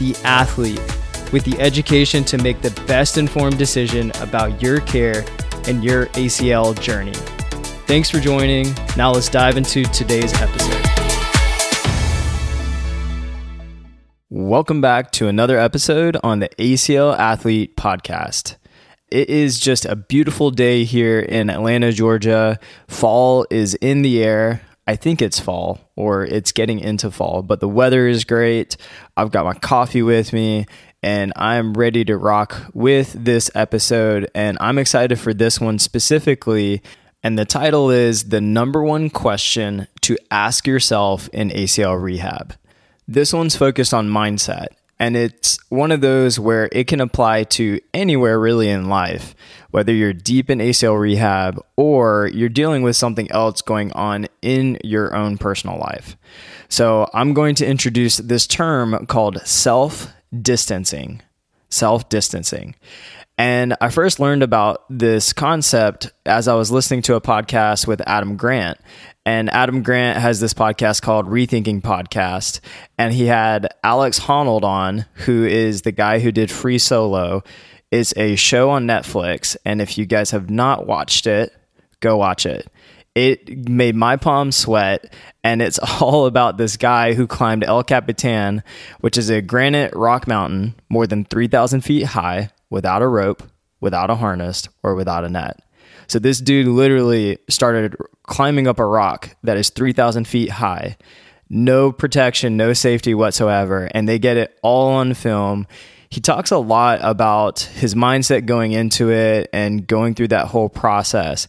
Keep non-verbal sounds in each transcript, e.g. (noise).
the athlete, with the education to make the best informed decision about your care and your ACL journey. Thanks for joining. Now let's dive into today's episode. Welcome back to another episode on the ACL Athlete Podcast. It is just a beautiful day here in Atlanta, Georgia. Fall is in the air. I think it's fall or it's getting into fall, but the weather is great. I've got my coffee with me and I'm ready to rock with this episode. And I'm excited for this one specifically. And the title is The Number One Question to Ask Yourself in ACL Rehab. This one's focused on mindset. And it's one of those where it can apply to anywhere really in life, whether you're deep in ACL rehab or you're dealing with something else going on in your own personal life. So I'm going to introduce this term called self distancing. Self distancing. And I first learned about this concept as I was listening to a podcast with Adam Grant. And Adam Grant has this podcast called Rethinking Podcast. And he had Alex Honnold on, who is the guy who did Free Solo. It's a show on Netflix. And if you guys have not watched it, go watch it. It made my palms sweat. And it's (laughs) all about this guy who climbed El Capitan, which is a granite rock mountain more than 3,000 feet high without a rope, without a harness, or without a net. So this dude literally started climbing up a rock that is 3,000 feet high, no protection, no safety whatsoever, and they get it all on film. He talks a lot about his mindset going into it and going through that whole process.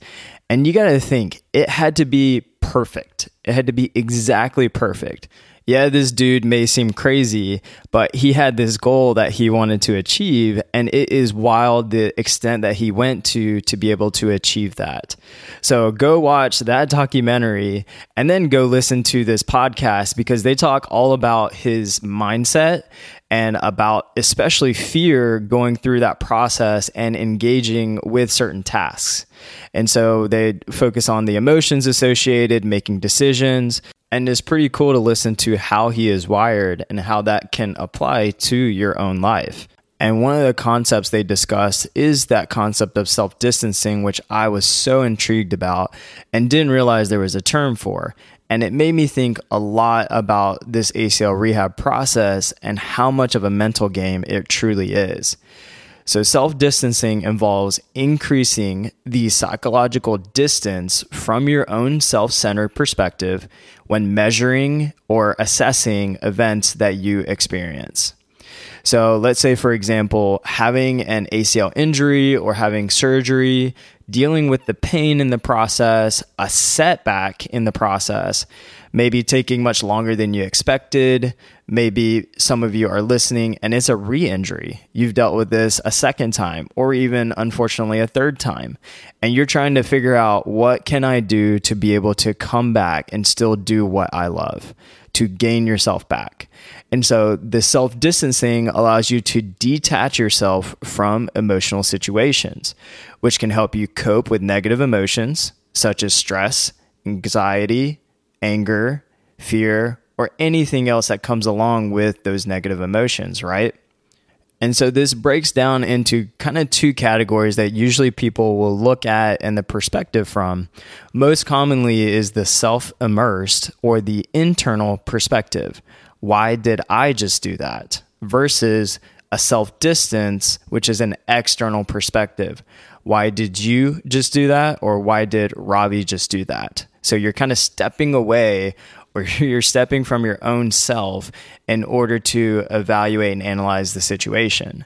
And you got to think, it had to be perfect. It had to be exactly perfect yeah, this dude may seem crazy, but he had this goal that he wanted to achieve. And it is wild the extent that he went to to be able to achieve that. So go watch that documentary and then go listen to this podcast because they talk all about his mindset and about especially fear going through that process and engaging with certain tasks. And so they focus on the emotions associated, making decisions, and it's pretty cool to listen to how he is wired and how that can apply to your own life. And one of the concepts they discussed is that concept of self distancing, which I was so intrigued about and didn't realize there was a term for. And it made me think a lot about this ACL rehab process and how much of a mental game it truly is. So, self distancing involves increasing the psychological distance from your own self centered perspective when measuring or assessing events that you experience. So, let's say, for example, having an ACL injury or having surgery, dealing with the pain in the process, a setback in the process maybe taking much longer than you expected. Maybe some of you are listening and it's a re injury. You've dealt with this a second time or even unfortunately a third time. And you're trying to figure out what can I do to be able to come back and still do what I love, to gain yourself back. And so the self distancing allows you to detach yourself from emotional situations, which can help you cope with negative emotions such as stress, anxiety, anger, fear, or anything else that comes along with those negative emotions, right? And so this breaks down into kind of two categories that usually people will look at and the perspective from. Most commonly is the self immersed or the internal perspective. Why did I just do that? Versus a self distance, which is an external perspective. Why did you just do that? Or why did Ravi just do that? So you're kind of stepping away or (laughs) you're stepping from your own self in order to evaluate and analyze the situation.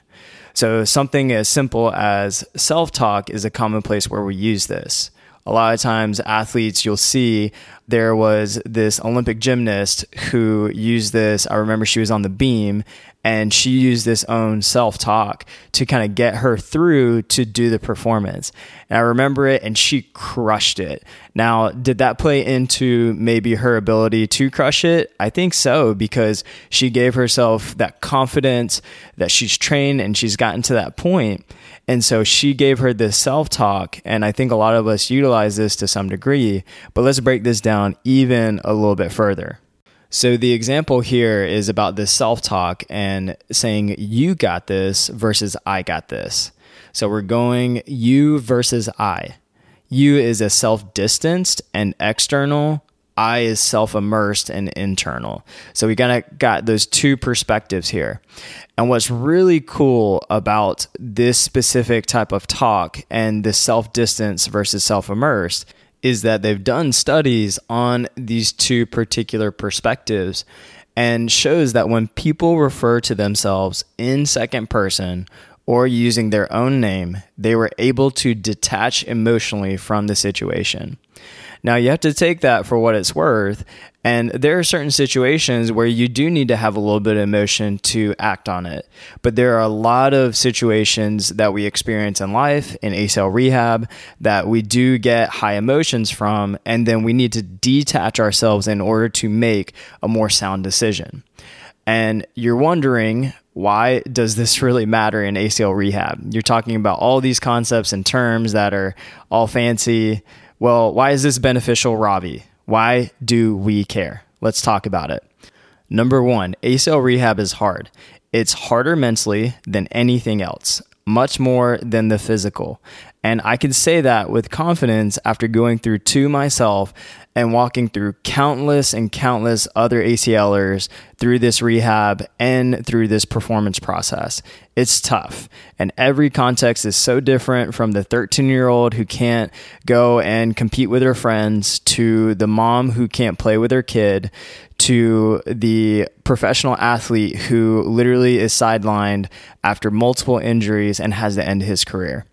So something as simple as self talk is a common place where we use this. A lot of times, athletes, you'll see there was this Olympic gymnast who used this. I remember she was on the beam And she used this own self talk to kind of get her through to do the performance. And I remember it and she crushed it. Now, did that play into maybe her ability to crush it? I think so because she gave herself that confidence that she's trained and she's gotten to that point. And so she gave her this self talk. And I think a lot of us utilize this to some degree. But let's break this down even a little bit further. So the example here is about this self talk and saying, you got this versus I got this. So we're going you versus I. You is a self distanced and external. I is self immersed and internal. So we kind of got those two perspectives here. And what's really cool about this specific type of talk and the self distance versus self immersed is that they've done studies on these two particular perspectives and shows that when people refer to themselves in second person or using their own name, they were able to detach emotionally from the situation. Now, you have to take that for what it's worth. And there are certain situations where you do need to have a little bit of emotion to act on it. But there are a lot of situations that we experience in life, in ACL rehab, that we do get high emotions from. And then we need to detach ourselves in order to make a more sound decision. And you're wondering, why does this (laughs) really matter in ACL rehab? You're talking about all these concepts and terms that are all fancy well, why is this beneficial, Ravi? Why do we care? Let's talk about it. Number one, ACL rehab is hard. It's harder mentally than anything else, much more than the physical. And I can say that with confidence after going through two myself and walking through countless and countless other ACLers through this rehab and through this performance process. It's tough. And every context is so different from the 13 year old who can't go and compete with her friends to the mom who can't play with her kid to the professional athlete who literally is sidelined after multiple injuries and has to end his career.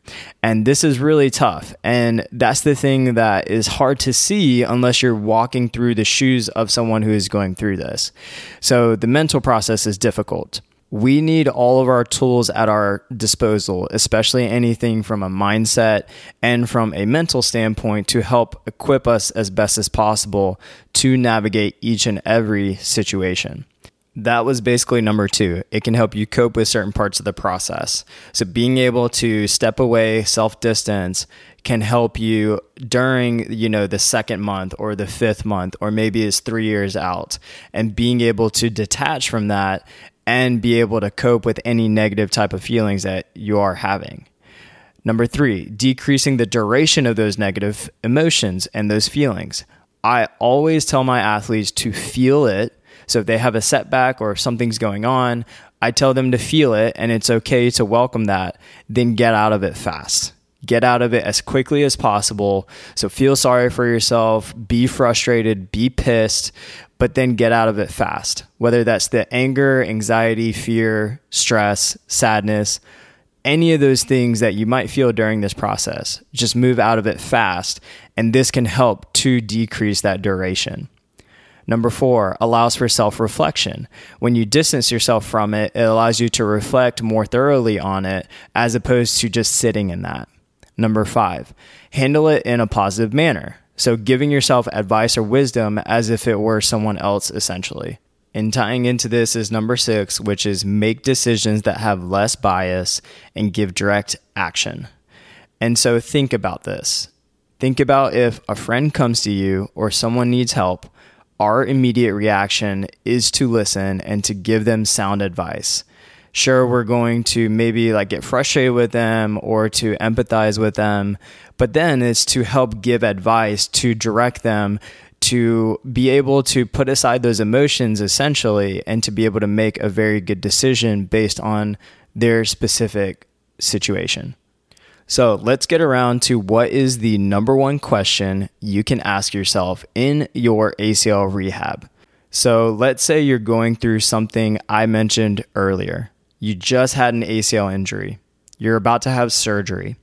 And this is really tough. And that's the thing that is hard to see unless you're walking through the shoes of someone who is going through this. So the mental process is difficult we need all of our tools at our disposal, especially anything from a mindset and from a mental standpoint to help equip us as best as possible to navigate each and every situation. That was basically number two. It can help you cope with certain parts of the process. So, being able to step away, self distance, can help you during you know the second month or the fifth month or maybe it's three years out and being able to detach from that and be able to cope with any negative type of feelings that you are having. Number three, decreasing the duration of those negative emotions and those feelings. I always tell my athletes to feel it. So if they have a setback or something's going on, I tell them to feel it and it's okay to welcome that, then get out of it fast. Get out of it as quickly as possible. So feel sorry for yourself, be frustrated, be pissed, but then get out of it fast. Whether that's the anger, anxiety, fear, stress, sadness, any of those things that you might feel during this process, just move out of it fast. And this can help to decrease that duration. Number four, allows for self reflection. When you distance yourself from it, it allows you to reflect more thoroughly on it as opposed to just sitting in that. Number five, handle it in a positive manner. So, giving yourself advice or wisdom as if it were someone else, essentially. And tying into this is number six, which is make decisions that have less bias and give direct action. And so, think about this. Think about if a friend comes to you or someone needs help, our immediate reaction is to listen and to give them sound advice sure we're going to maybe like get frustrated with them or to empathize with them but then it's to help give advice to direct them to be able to put aside those emotions essentially and to be able to make a very good decision based on their specific situation. So let's get around to what is the number one question you can ask yourself in your ACL rehab. So let's say you're going through something I mentioned earlier. You just had an ACL injury. You're about to have surgery.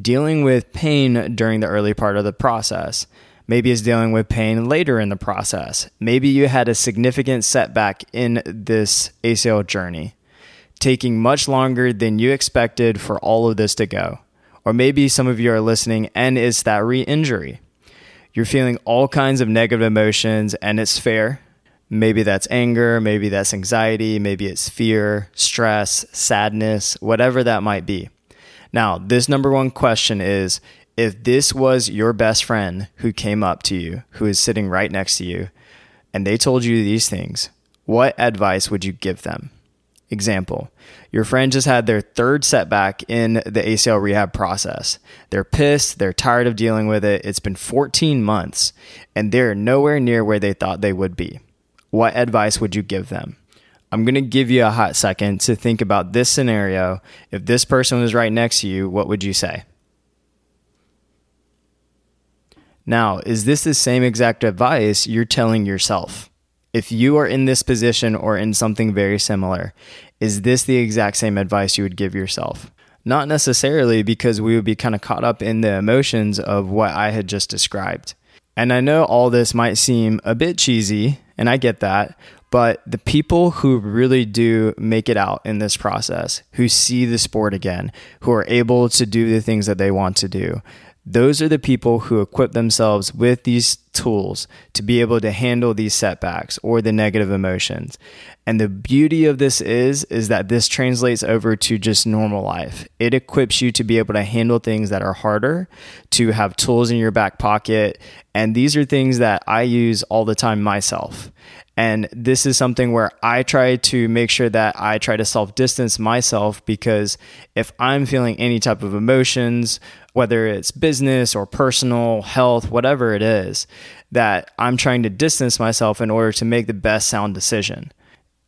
Dealing with pain during the early part of the process. Maybe it's dealing with pain later in the process. Maybe you had a significant setback in this ACL journey. taking much longer than you expected for all of this to go. Or maybe some of you are listening and it's that re injury. You're feeling all kinds of negative emotions and it's fair. Maybe that's anger, maybe that's anxiety, maybe it's fear, stress, sadness, whatever that might be. Now, this number one question is if this was your best friend who came up to you, who is sitting right next to you, and they told you these things, what advice would you give them? Example, your friend just had their third setback in the ACL rehab process. They're pissed, they're tired of dealing with it. It's been 14 months, and they're nowhere near where they thought they would be. What advice would you give them? I'm going to give you a hot second to think about this scenario. If this person was right next to you, what would you say? Now, is this the same exact advice you're telling yourself? If you are in this position or in something very similar, is this the exact same advice you would give yourself? Not necessarily because we would be kind of caught up in the emotions of what I had just described. And I know all this might seem a bit cheesy, and I get that, but the people who really do make it out in this process, who see the sport again, who are able to do the things that they want to do, those are the people who equip themselves with these tools to be able to handle these setbacks or the negative emotions. And the beauty of this is is that this translates over to just normal life. It equips you to be able to handle things that are harder, to have tools in your back pocket, and these are things that I use all the time myself. And this is something where I try to make sure that I try to self distance myself because if I'm feeling any type of emotions, whether it's business or personal, health, whatever it is, that I'm trying to distance myself in order to make the best sound decision.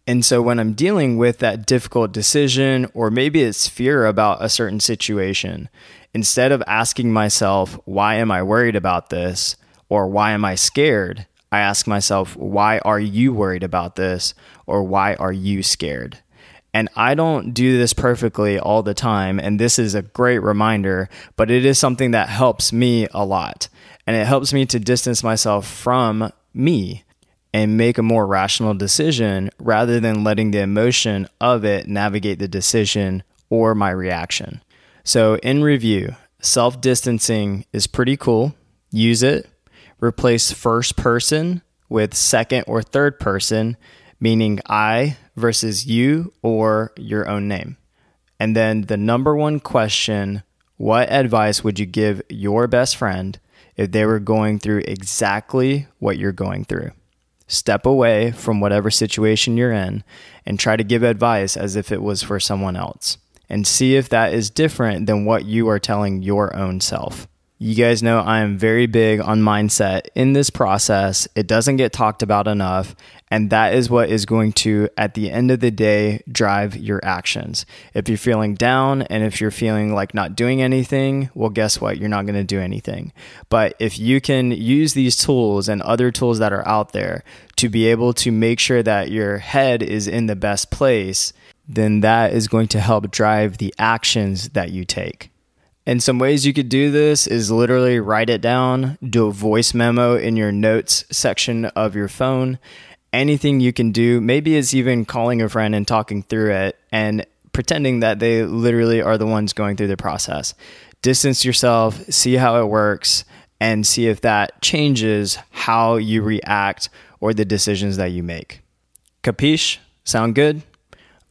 And so when I'm dealing with that difficult decision, or maybe it's fear about a certain situation, instead of asking myself, why am I worried about this? Or why am I scared? I ask myself, why are you worried about this? Or why are you scared? And I don't do this perfectly all the time. And this is a great reminder, but it is something that helps me a lot. And it helps me to distance myself from me and make a more rational decision rather than letting the emotion of it navigate the decision or my reaction. So, in review, self distancing is pretty cool. Use it replace first person with second or third person, meaning I versus you or your own name. And then the number one question what advice would you give your best friend if they were going through exactly what you're going through? Step away from whatever situation you're in and try to give advice as if it was for someone else and see if that is different than what you are telling your own self. You guys know I am very big on mindset in this process. It doesn't get talked about enough. And that is what is going to, at the end of the day, drive your actions. If you're feeling down and if you're feeling like not doing anything, well, guess what? You're not going to do anything. But if you can use these tools and other tools that are out there to be able to make sure that your head is in the best place, then that is going to help drive the actions that you take. And some ways you could do this is literally write it down, do a voice memo in your notes section of your phone. Anything you can do, maybe it's even calling a friend and talking through it and pretending that they literally are the ones going through the process. Distance yourself, see how it works, and see if that changes how you react or the decisions that you make. Capiche? Sound good?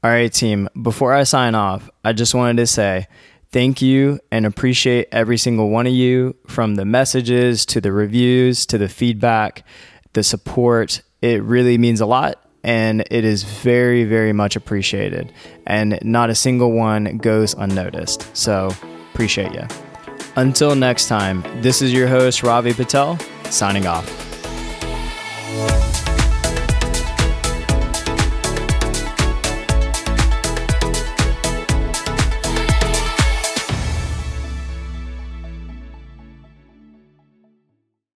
All right, team. Before I sign off, I just wanted to say, thank you and appreciate every single one of you from the messages to the reviews to the feedback, the support. It really means a lot and it is very, very much appreciated. And not a single one goes unnoticed. So appreciate you. Until next time, this is your host, Ravi Patel, signing off.